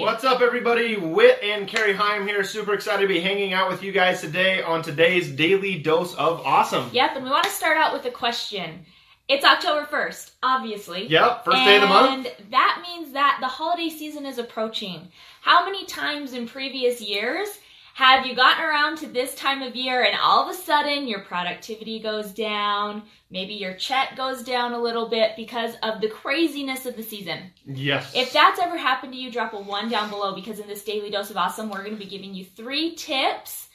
What's up, everybody? Whit and Carrie Heim here. Super excited to be hanging out with you guys today on today's daily dose of awesome. Yep, and we want to start out with a question. It's October 1st, obviously. Yep, first day of the month. And that means that the holiday season is approaching. How many times in previous years have you gotten around to this time of year and all of a sudden your productivity goes down? Maybe your check goes down a little bit because of the craziness of the season. Yes. If that's ever happened to you, drop a one down below because in this daily dose of awesome, we're going to be giving you three tips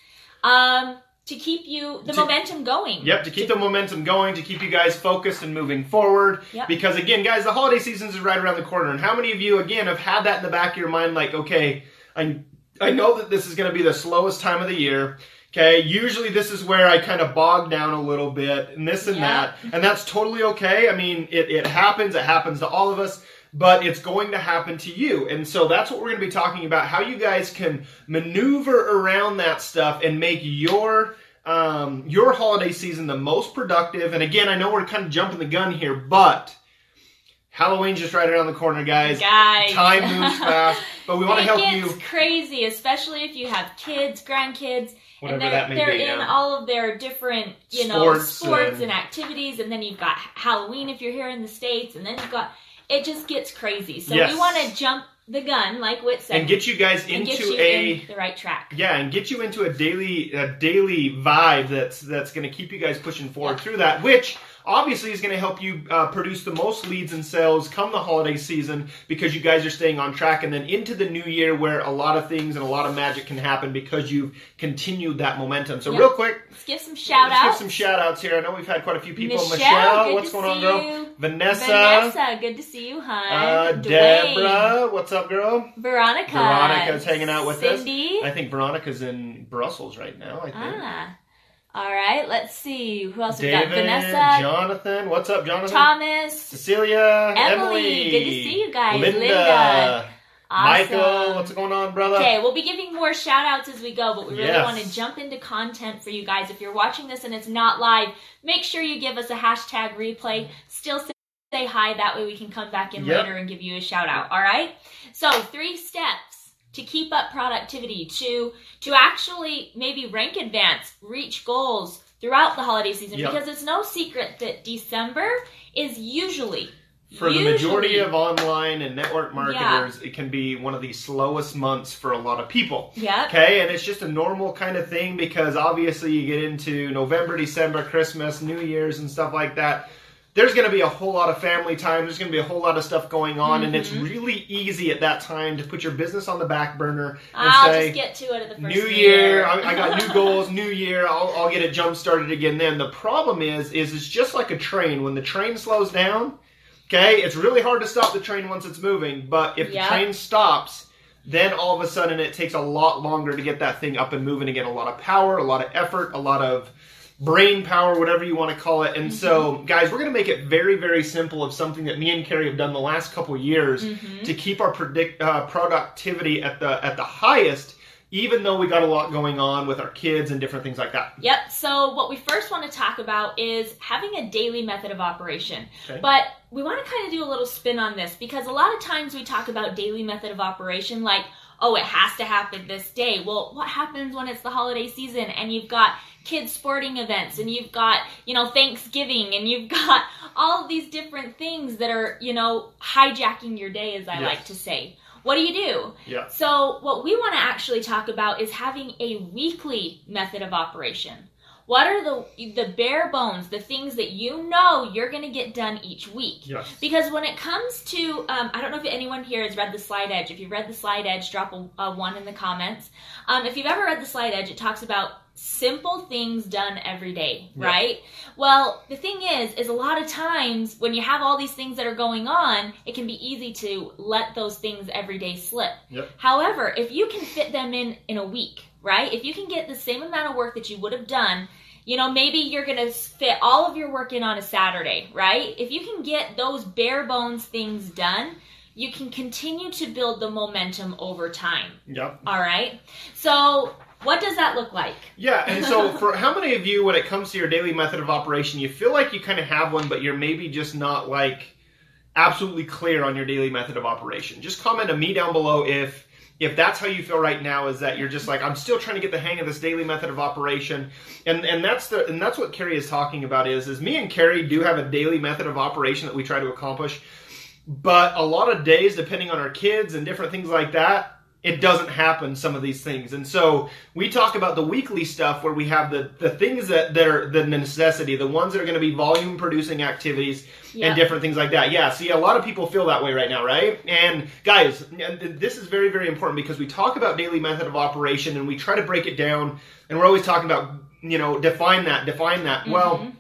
um, to keep you the To- momentum going. Yep, to keep the momentum going, to keep you guys focused and moving forward. Yep. Because again, guys, the holiday season is right around the corner. And how many of you, again, have had that in the back of your mind, like, okay, I I know that this is going to be the slowest time of the year. Okay, usually this is where I kind of bog down a little bit and this and Yeah. that. And that's totally okay. I mean, it, it happens, it happens to all of us, but it's going to happen to you. And so that's what we're going to be talking about how you guys can maneuver around that stuff and make your um, your holiday season the most productive. And again, I know we're kind of jumping the gun here, but Halloween's just right around the corner, guys. Guys. Time moves fast, but we want to it help gets you. crazy, especially if you have kids, grandkids, Whatever and they're, that may they're be in now. all of their different, you know, Sports sports and- and activities, and then you've got Halloween if you're here in the states, and then you've got it just gets crazy. So Yes. we want to jump the gun, like Whit said, and get you guys into you a in the right track. yeah, and get you into a daily a daily vibe that's that's going to keep you guys pushing forward Yeah. through that, which obviously is going to help you uh, produce the most leads and sales come the holiday season because you guys are staying on track, and then into the new year where a lot of things and a lot of magic can happen because you've continued that momentum. So Yeah. real quick, Let's give some shout let's give outs. some shout outs here. I know we've had quite a few people. Michelle, good what's going on, girl? you. Vanessa. Vanessa, good to see you, hon. Uh, Deborah, what's up, girl? Veronica, Veronica's hanging out with us. I think Veronica's in Brussels right now. I think. Ah. All right, let's see. Who else we got? Vanessa, Jonathan, what's up, Jonathan? Thomas, Cecilia, Emily. Good to see you guys. Linda, Linda. Awesome. Michael, what's going on, brother? Okay, we'll be giving more shout outs as we go, but we really Yes. want to jump into content for you guys. If you're watching this and it's not live, make sure you give us a hashtag replay. Still say- say hi, that way we can come back in Yep. later and give you a shout out. All right? So, three steps to keep up productivity, to to actually maybe rank advance, reach goals throughout the holiday season Yep. because it's no secret that December is usually For the majority of online and network marketers, it can be one of the slowest months for a lot of people. Yep. Okay, and it's just a normal kind of thing because obviously you get into November, December, Christmas, New Year's, and stuff like that. There's going to be a whole lot of family time. There's going to be a whole lot of stuff going on, and it's Mhm. really easy at that time to put your business on the back burner and I'll say, just get to it at the first New the year, I, I got new goals. New year, I'll, I'll get it jump started again. Then the problem is, is it's just like a train. When the train slows down, okay, it's really hard to stop the train once it's moving. But if Yeah. the train stops, then all of a sudden it takes a lot longer to get that thing up and moving again. A lot of power, a lot of effort, a lot of brain power, whatever you want to call it. And so, guys, we're going to make it very, very simple of something that me and Carrie have done the last couple years Mhm. to keep our predict uh, productivity at the at the highest, even though we got a lot going on with our kids and different things like that. Yep. So what we first want to talk about is having a daily method of operation. Okay. But we want to kind of do a little spin on this because a lot of times we talk about daily method of operation like, oh, it has to happen this day. Well, what happens when it's the holiday season and you've got kids sporting events and you've got, you know, Thanksgiving and you've got all of these different things that are, you know, hijacking your day as I Yes. like to say. What do you do? Yeah. So, what we want to actually talk about is having a weekly method of operation. What are the the bare bones, the things that you know you're going to get done each week? Yes. Because when it comes to, um, I don't know if anyone here has read The Slight Edge. If you've read The Slight Edge, drop a, a one in the comments. Um, if you've ever read The Slight Edge, it talks about simple things done every day, Yeah. right? Well, the thing is, is a lot of times when you have all these things that are going on, it can be easy to let those things every day slip. Yep. However, if you can fit them in in a week, right? If you can get the same amount of work that you would have done, you know, maybe you're going to fit all of your work in on a Saturday, right? If you can get those bare bones things done, you can continue to build the momentum over time. Yep. All right. So, what does that look like? Yeah, and so for how many of you, when it comes to your daily method of operation, you feel like you kind of have one, but you're maybe just not like absolutely clear on your daily method of operation. Just comment to me down below if if that's how you feel right now is that you're just like i'm still trying to get the hang of this daily method of operation. And and that's the and that's what carrie is talking about is is me and carrie do have a daily method of operation that we try to accomplish. But a lot of days depending on our kids and different things like that it doesn't happen some of these things. And so we talk about the weekly stuff where we have the the things that they're the necessity the ones that are going to be volume producing activities and different things like that. Yeah see a lot of people feel that way right now right? And guys this is very very important because we talk about daily method of operation and we try to break it down and we're always talking about you know define that define that. Well Mhm.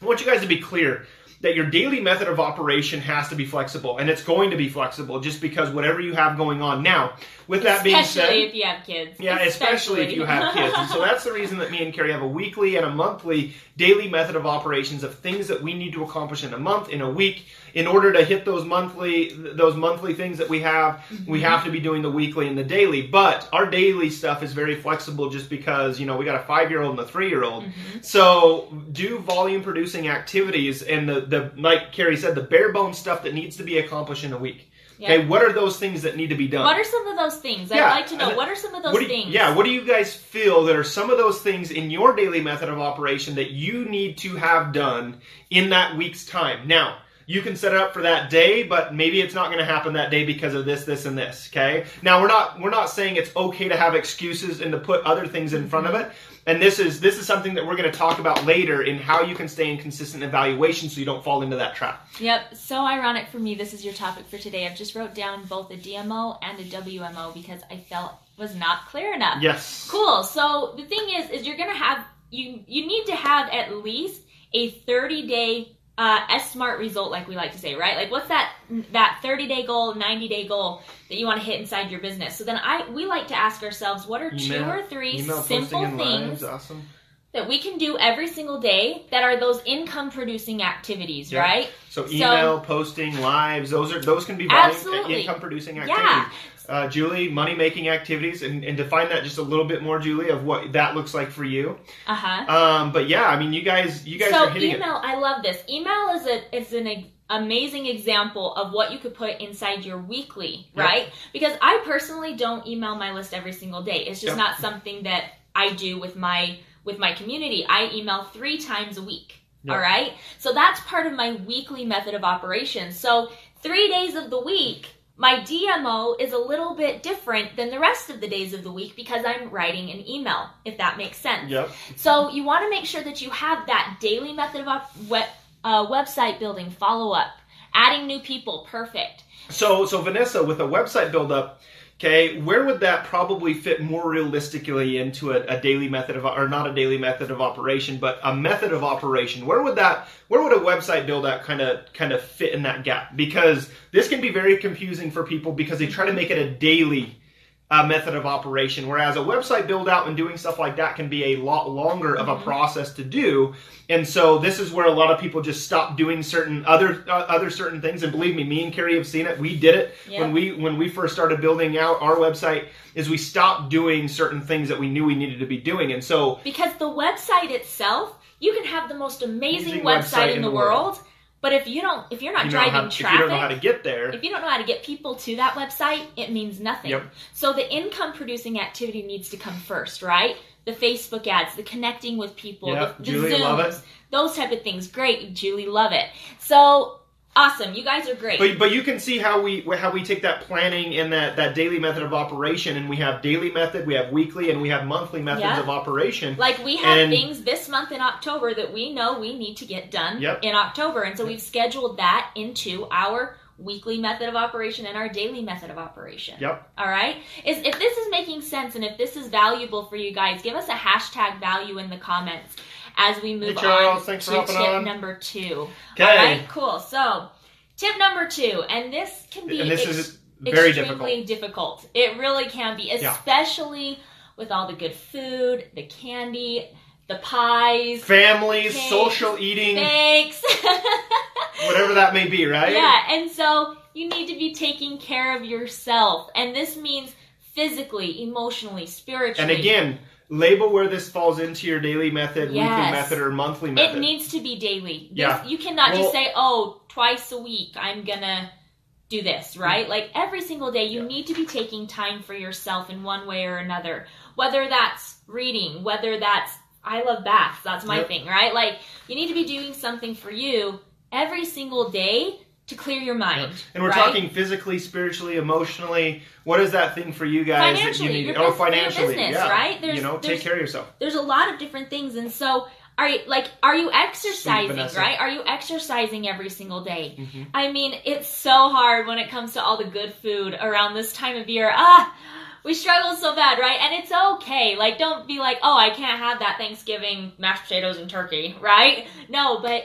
I want you guys to be clear that your daily method of operation has to be flexible, and it's going to be flexible just because whatever you have going on. Now, with that being said, especially if you have kids. yeah, especially if you have kids. And so that's the reason that me and Carrie have a weekly and a monthly daily method of operations of things that we need to accomplish in a month, in a week. In order to hit those monthly those monthly things that we have, we mm-hmm. have to be doing the weekly and the daily. But our daily stuff is very flexible just because, you know, we got a five year old and a three year old. Mm-hmm. So do volume producing activities and the, the like Carrie said, the bare bones stuff that needs to be accomplished in a week. Yeah. Okay, what are those things that need to be done? What are some of those things? Yeah, I'd like to know. What are some of those you- things? Yeah, what do you guys feel that are some of those things in your daily method of operation that you need to have done in that week's time? Now, you can set it up for that day, but maybe it's not going to happen that day because of this, this, and this. Okay. Now we're not we're not saying it's okay to have excuses and to put other things in front of mm-hmm. it. And this is this is something that we're going to talk about later in how you can stay in consistent evaluation so you don't fall into that trap. Yep. So ironic for me. This is your topic for today. I've just wrote down both a DMO and a WMO because I felt was not clear enough. Yes. Cool. So the thing is, is you're gonna have you you need to have at least a 30 day uh, S smart result, like we like to say, right? Like what's that that 30 day goal, 90 day goal that you want to hit inside your business? So then I we like to ask ourselves, what are two Email- or three simple things awesome. that we can do every single day that are those income producing activities, Yeah. right? So So- email, posting, lives, those are those can be volume, Absolutely. income producing activities. Yeah. Uh, Julie, money making activities, and, and define that just a little bit more, Julie, of what that looks like for you. Uh huh. Um, but yeah, I mean, you guys, you guys so are hitting it. email, I love this. Email is a is an amazing example of what you could put inside your weekly, Yep. right? Because I personally don't email my list every single day. It's just Yep. not something that I do with my with my community. I email three times a week. Yep. All right. So that's part of my weekly method of operation. So three days of the week. My DMO is a little bit different than the rest of the days of the week because I'm writing an email, if that makes sense. Yep. So you want to make sure that you have that daily method of op- web, uh, website building, follow up, adding new people, perfect. So, so Vanessa, with a website build up, okay, where would that probably fit more realistically into a, a daily method of, or not a daily method of operation, but a method of operation? Where would that, where would a website build out kind of, kind of fit in that gap? Because this can be very confusing for people because they try to make it a daily uh, method of operation, whereas a website build out and doing stuff like that can be a lot longer of a process to do. And so this is where a lot of people just stop doing certain other uh, other certain things. And believe me, me and Carrie have seen it. We did it Yeah. when we when we first started building out our website. Is we stopped doing certain things that we knew we needed to be doing. And so Because the website itself, you can have the most amazing, Amazing website, in the, world, but if you don't, if you're not you driving how, if traffic, you don't know how to get there, if you don't know how to get people to that website, it means nothing. Yep. So the income producing activity needs to come first, right? The Facebook ads, the connecting with people, Yep, the, the Julie, Zooms, those type of things. Great, Julie, love it. So awesome, you guys are great. But but you can see how we how we take that planning and that that daily method of operation, and we have daily method, we have weekly, and we have monthly methods Yeah. of operation. like we have And- things this month in October that we know we need to get done Yep. in October, and so we've scheduled that into our weekly method of operation and our daily method of operation. Yep. All right. Is if this is making sense and if this is valuable for you guys, give us a hashtag value in the comments as we move Hey, Charles, on thanks to tip on. number two. Okay. All right. Cool. So tip number two, and this can be And this ex- is very extremely difficult. It really can be, Yeah. especially with all the good food, the candy, the pies, Families, Cakes, social eating, whatever that may be, right? Yeah, and so you need to be taking care of yourself. And this means physically, emotionally, spiritually. And again, label where this falls into your daily method, weekly method, or monthly method. It needs to be daily. Yeah. You cannot Well- just say, oh, twice a week I'm gonna do this, right? Like every single day, you Yeah. need to be taking time for yourself in one way or another. Whether that's reading, whether that's I love baths, that's my Yep. thing, right? Like you need to be doing something for you every single day to clear your mind. and we're right? talking physically, spiritually, emotionally. What is that thing for you guys that you need? oh, financially, business, yeah. right? There's- you know, take care of yourself. there's a lot of different things and so are you like are you exercising right are you exercising every single day Mhm. i mean it's so hard when it comes to all the good food around this time of year ah we struggle so bad right and it's okay like don't be like oh i can't have that thanksgiving mashed potatoes and turkey right no but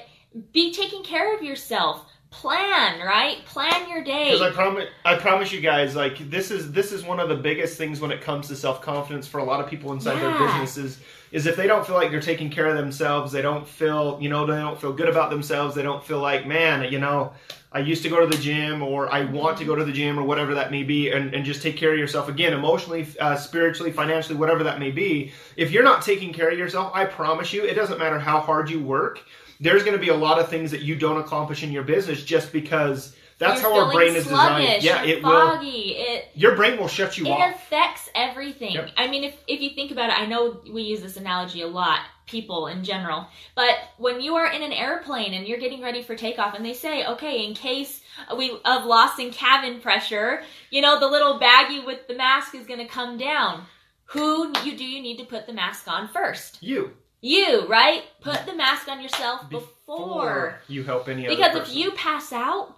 be taking care of yourself plan right plan your day Because I promise, I promise you guys, like this is this is one of the biggest things when it comes to self confidence for a lot of people inside their businesses. Is if they don't feel like they're taking care of themselves, they don't feel, you know, they don't feel good about themselves. They don't feel like, man, you know, I used to go to the gym, or I want to go to the gym, or whatever that may be, and, and just take care of yourself again, emotionally, uh, spiritually, financially, whatever that may be. If you're not taking care of yourself, I promise you, it doesn't matter how hard you work. There's going to be a lot of things that you don't accomplish in your business just because that's You're how our brain is designed. Yeah, it will. it Your brain will shut you it off. It affects everything. Yep. I mean, if if you think about it, I know we use this analogy a lot, people in general. But when you are in an airplane and you're getting ready for takeoff, and they say, okay, in case we of loss in cabin pressure, you know, the little baggie with the mask is going to come down. Who you do you need to put the mask on first? You You, right? Put the mask on yourself before. before you help any other Because if you pass out,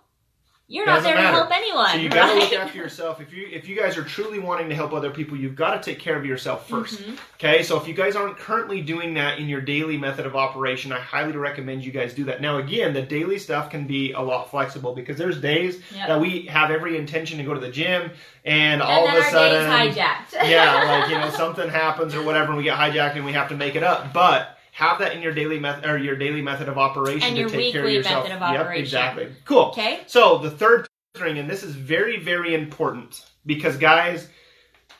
you're not Doesn't there matter. to help anyone. So you got to look after yourself. If you if you guys are truly wanting to help other people, you've got to take care of yourself 1st Mhm. Okay, so if you guys aren't currently doing that in your daily method of operation, I highly recommend you guys do that. Now, again, the daily stuff can be a lot flexible because there's days Yep. that we have every intention to go to the gym, and, and all of a sudden, hijacked. yeah, like you know, something happens or whatever, and we get hijacked and we have to make it up. But have that in your daily method or your daily method of operation And to take care of yourself. method of Yep, exactly. Cool. Okay. So the third thing, and this is very, very important because guys,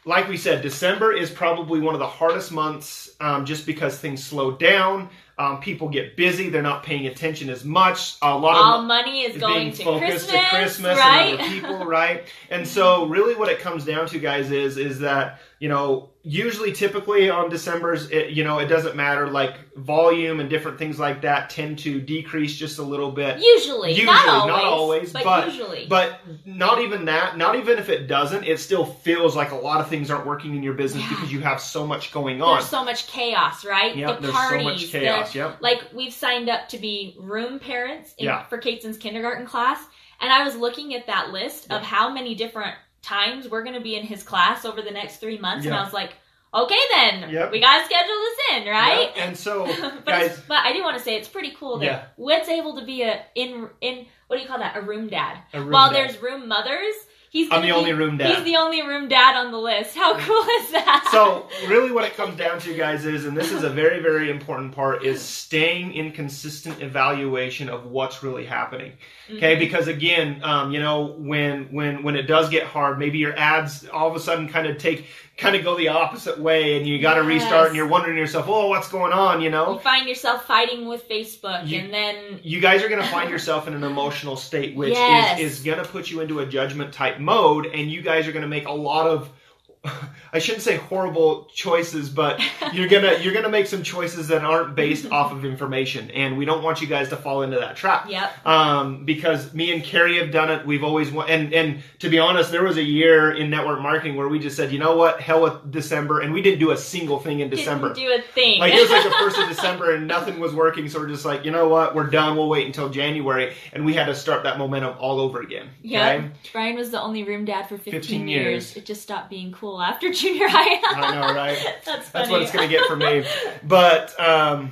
like we said, December is probably one of the hardest months um, just because things slow down. Um, people get busy; they're not paying attention as much. A lot of money is is going to focused Christmas, to Christmas right? and other people, right? And so, really, what it comes down to, guys, is is that you know, usually, typically on December's, it, you know, it doesn't matter. Like volume and different things like that tend to decrease just a little bit. usually, Usually, not not always, always, but, but- usually. But not even that, not even if it doesn't, it still feels like a lot of things aren't working in your business Yeah. because you have so much going on. there's so much chaos, right? Yep, the there's parties, so much chaos. the- Yep. like we've signed up to be room parents in, Yeah. for Kateson's kindergarten class, and I was looking at that list of how many different times we're going to be in his class over the next three months, and I was like, okay, then Yep. we got to schedule this in, right? Yep, And so, but, guys, but I do want to say it's pretty cool that Yeah. Whit's able to be a in in what do you call that a room dad. a room While dad. there's room mothers, he's I'm the be- only room dad. He's the only room dad on the list. How cool is that? so really what it comes down to guys is and this is a very very important part is staying in consistent evaluation of what's really happening okay Mhm. because again um, you know when when when it does get hard maybe your ads all of a sudden kind of take kind of go the opposite way and you got to Yes. restart and you're wondering to yourself oh what's going on you know you find yourself fighting with Facebook, You- and then you guys are going to find yourself in an emotional state which Yes. is, is going to put you into a judgment type mode and you guys are going to make a lot of I shouldn't say horrible choices, but you're gonna you're gonna make some choices that aren't based off of information, and we don't want you guys to fall into that trap. yep, Um, because me and Carrie have done it. We've always wa- and and to be honest, there was a year in network marketing where we just said, you know what, hell with December, and we didn't do a single thing in December. didn't do a thing. Like it was like the first of December and nothing was working, so we're just like, you know what, we're done. We'll wait until January, and we had to start that momentum all over again. Yeah. Okay? Brian was the only room dad for 15, 15 years. years. It just stopped being cool after junior high. I know, right? That's funny. That's what it's gonna get for me. But um,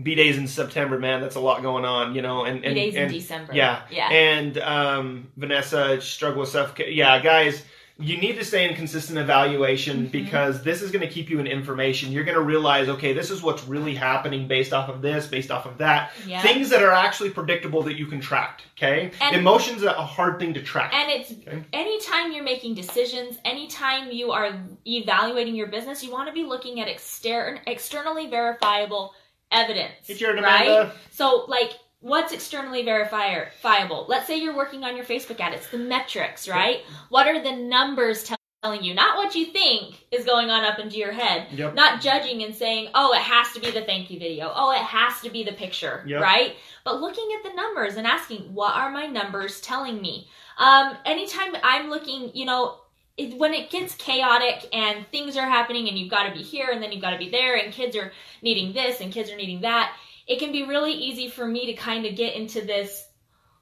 B days in September, man, that's a lot going on, you know, and and, days in December. yeah, Yeah. and um, Vanessa struggle with stuff. Yeah, guys, you need to stay in consistent evaluation Mm-hmm. because this is going to keep you in information. You're going to realize, okay, this is what's really happening based off of this, based off of that. Yeah. Things that are actually predictable that you can track. Okay, And- emotions are a hard thing to track. And it's Okay. anytime you're making decisions, anytime you are evaluating your business, you want to be looking at exter- externally verifiable evidence. Right? So, like, what's externally verifiable? Let's say you're working on your Facebook ad. It's the metrics, right? What are the numbers telling you? Not what you think is going on up into your head. Yep. Not judging and saying, oh, it has to be the thank you video. Oh, it has to be the picture, Yep. right? But looking at the numbers and asking, what are my numbers telling me? Um, anytime I'm looking, you know, it, when it gets chaotic and things are happening and you've got to be here and then you've got to be there and kids are needing this and kids are needing that, it can be really easy for me to kind of get into this.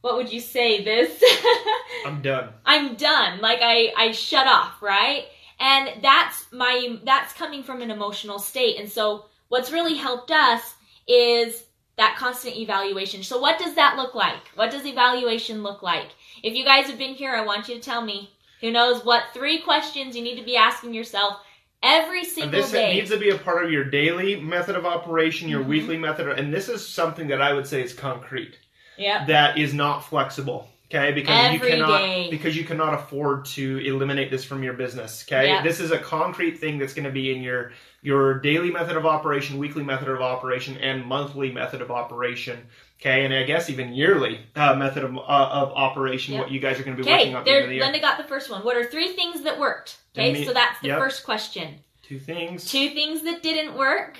What would you say? This I'm done. I'm done. Like I I shut off, right? And that's my that's coming from an emotional state. And so what's really helped us is that constant evaluation. So what does that look like? What does evaluation look like? If you guys have been here, I want you to tell me. Who knows what three questions you need to be asking yourself every And single this day? needs to be a part of your daily method of operation, your Mhm. weekly method, of, and this is something that I would say is concrete. yeah. that is not flexible. Okay, because Every you cannot day. because you cannot afford to eliminate this from your business. Okay, Yeah. this is a concrete thing that's going to be in your your daily method of operation, weekly method of operation, and monthly method of operation. Okay, and I guess even yearly uh, method of, uh, of operation. Yep. What you guys are going to be Okay, working on at the there end of the. Linda got the first one. What are three things that worked? Okay, me- so that's the yep. first question. Two things. two things that didn't work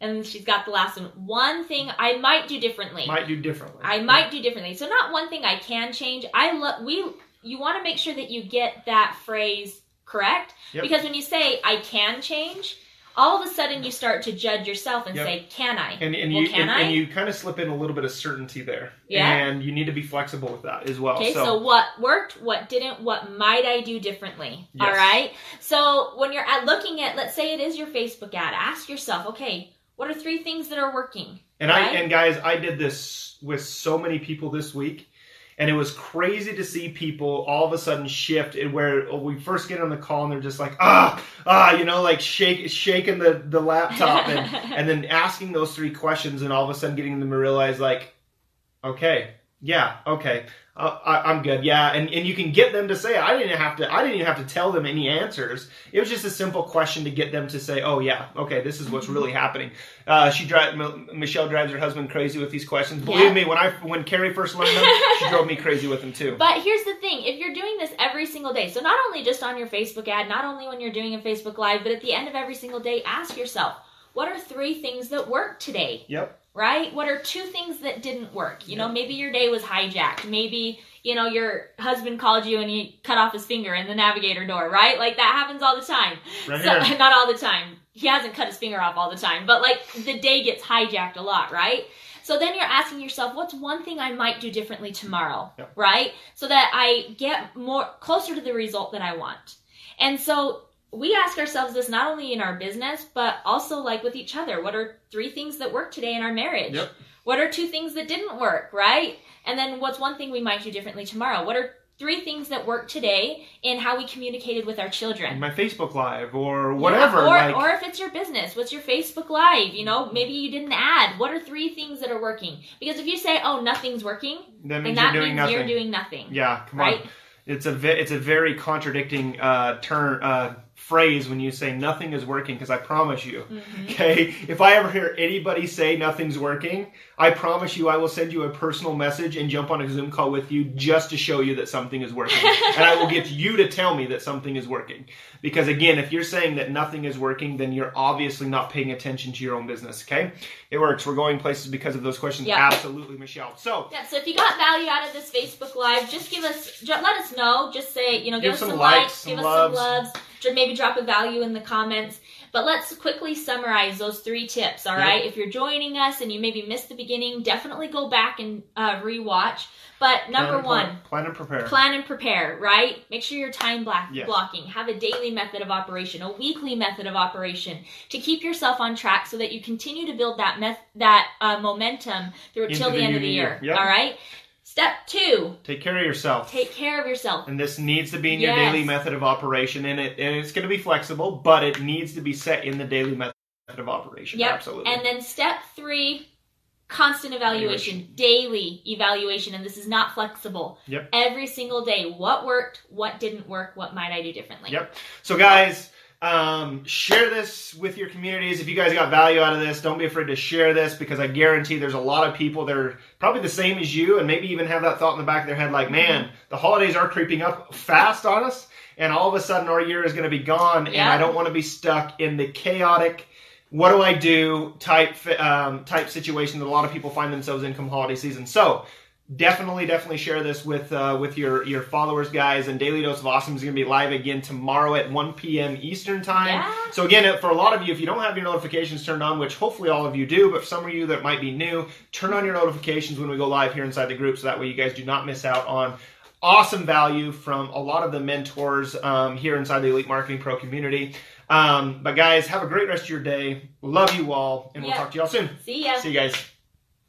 and she's got the last one one thing i might do differently Might do differently. i might do differently so not one thing i can change i love we you want to make sure that you get that phrase correct Yep. because when you say i can change all of a sudden you start to judge yourself and Yep. say can i And, and well, you and, and you kind of slip in a little bit of certainty there. Yeah. And you need to be flexible with that as well. Okay, so. what worked, what didn't, what might I do differently? Yes. All right. So when you're at looking at, let's say it is your Facebook ad, ask yourself, okay, what are three things that are working? And right? I and guys, I did this with so many people this week, and it was crazy to see people all of a sudden shift. And where we first get on the call, and they're just like, ah, ah, you know, like shake, shaking the the laptop, and and then asking those three questions, and all of a sudden getting them to realize, like, okay, yeah, okay. Uh, I, I'm good, yeah, and and you can get them to say, I didn't have to, I didn't even have to tell them any answers. It was just a simple question to get them to say, oh yeah, okay, this is what's really happening. Uh, she drive M- Michelle drives her husband crazy with these questions. Believe Yeah. me, when I when Carrie first learned them, she drove me crazy with them too. But here's the thing if you're doing this every single day, so not only just on your Facebook ad, not only when you're doing a Facebook Live, but at the end of every single day, ask yourself, what are three things that worked today? Yep. Right? What are two things that didn't work? You know, maybe your day was hijacked. Maybe, you know, your husband called you and he cut off his finger in the navigator door, right? Like that happens all the time. Right So, here. not all the time. He hasn't cut his finger off all the time, but like the day gets hijacked a lot, right? So then you're asking yourself, what's one thing I might do differently tomorrow, Yep. right? So that I get more closer to the result that I want. And so we ask ourselves this not only in our business, but also like with each other. What are three things that work today in our marriage? Yep. What are two things that didn't work, right? And then what's one thing we might do differently tomorrow? What are three things that work today in how we communicated with our children? My Facebook Live or whatever. Yeah, or, like, or if it's your business, what's your Facebook Live? You know, maybe you didn't add. What are three things that are working? Because if you say, "Oh, nothing's working," that then means that you're doing means nothing. you're doing nothing. yeah, come right? on. It's a ve- it's a very contradicting uh, turn uh, phrase when you say nothing is working because I promise you, Mm-hmm. okay, if I ever hear anybody say nothing's working, I promise you I will send you a personal message and jump on a Zoom call with you just to show you that something is working, and I will get you to tell me that something is working. Because again, if you're saying that nothing is working, then you're obviously not paying attention to your own business. Okay, it works. We're going places because of those questions. Yeah. Absolutely, Michelle. So. Yeah, so if you got value out of this Facebook Live, just give us, let us know. Just say, you know, give, Give us some some likes, likes, some give us some loves, maybe drop a value in the comments. But let's quickly summarize those three tips, all Yep. right? If you're joining us and you maybe missed the beginning, definitely go back and uh, rewatch. But number plan, one, plan and prepare. plan and prepare, right? Make sure you're time block- Yes. blocking. Have a daily method of operation, a weekly method of operation to keep yourself on track so that you continue to build that meth- that uh, momentum through till the, the end of the year. year. Yep. All right. Step two, Take care of yourself. take care of yourself. and this needs to be in your Yes. daily method of operation, and it and it's going to be flexible, but it needs to be set in the daily method of operation. Yep. Absolutely. And then step three, constant evaluation, daily evaluation, and this is not flexible. Yep. Every single day, what worked, what didn't work, what might I do differently? Yep. So, guys, um, share this with your communities. If you guys got value out of this, don't be afraid to share this because I guarantee there's a lot of people that are probably the same as you and maybe even have that thought in the back of their head like, man, the holidays are creeping up fast on us, and all of a sudden our year is going to be gone, and I don't want to be stuck in the chaotic. What do I do? Type um, type situation that a lot of people find themselves in come holiday season. So definitely definitely share this with uh, with your your followers guys and daily dose of awesome is going to be live again tomorrow at 1 p.m eastern time Yeah. so again for a lot of you if you don't have your notifications turned on which hopefully all of you do but for some of you that might be new turn on your notifications when we go live here inside the group so that way you guys do not miss out on awesome value from a lot of the mentors um, here inside the elite marketing pro community um, but guys have a great rest of your day love you all and we'll Yeah. talk to y'all soon See ya. see you guys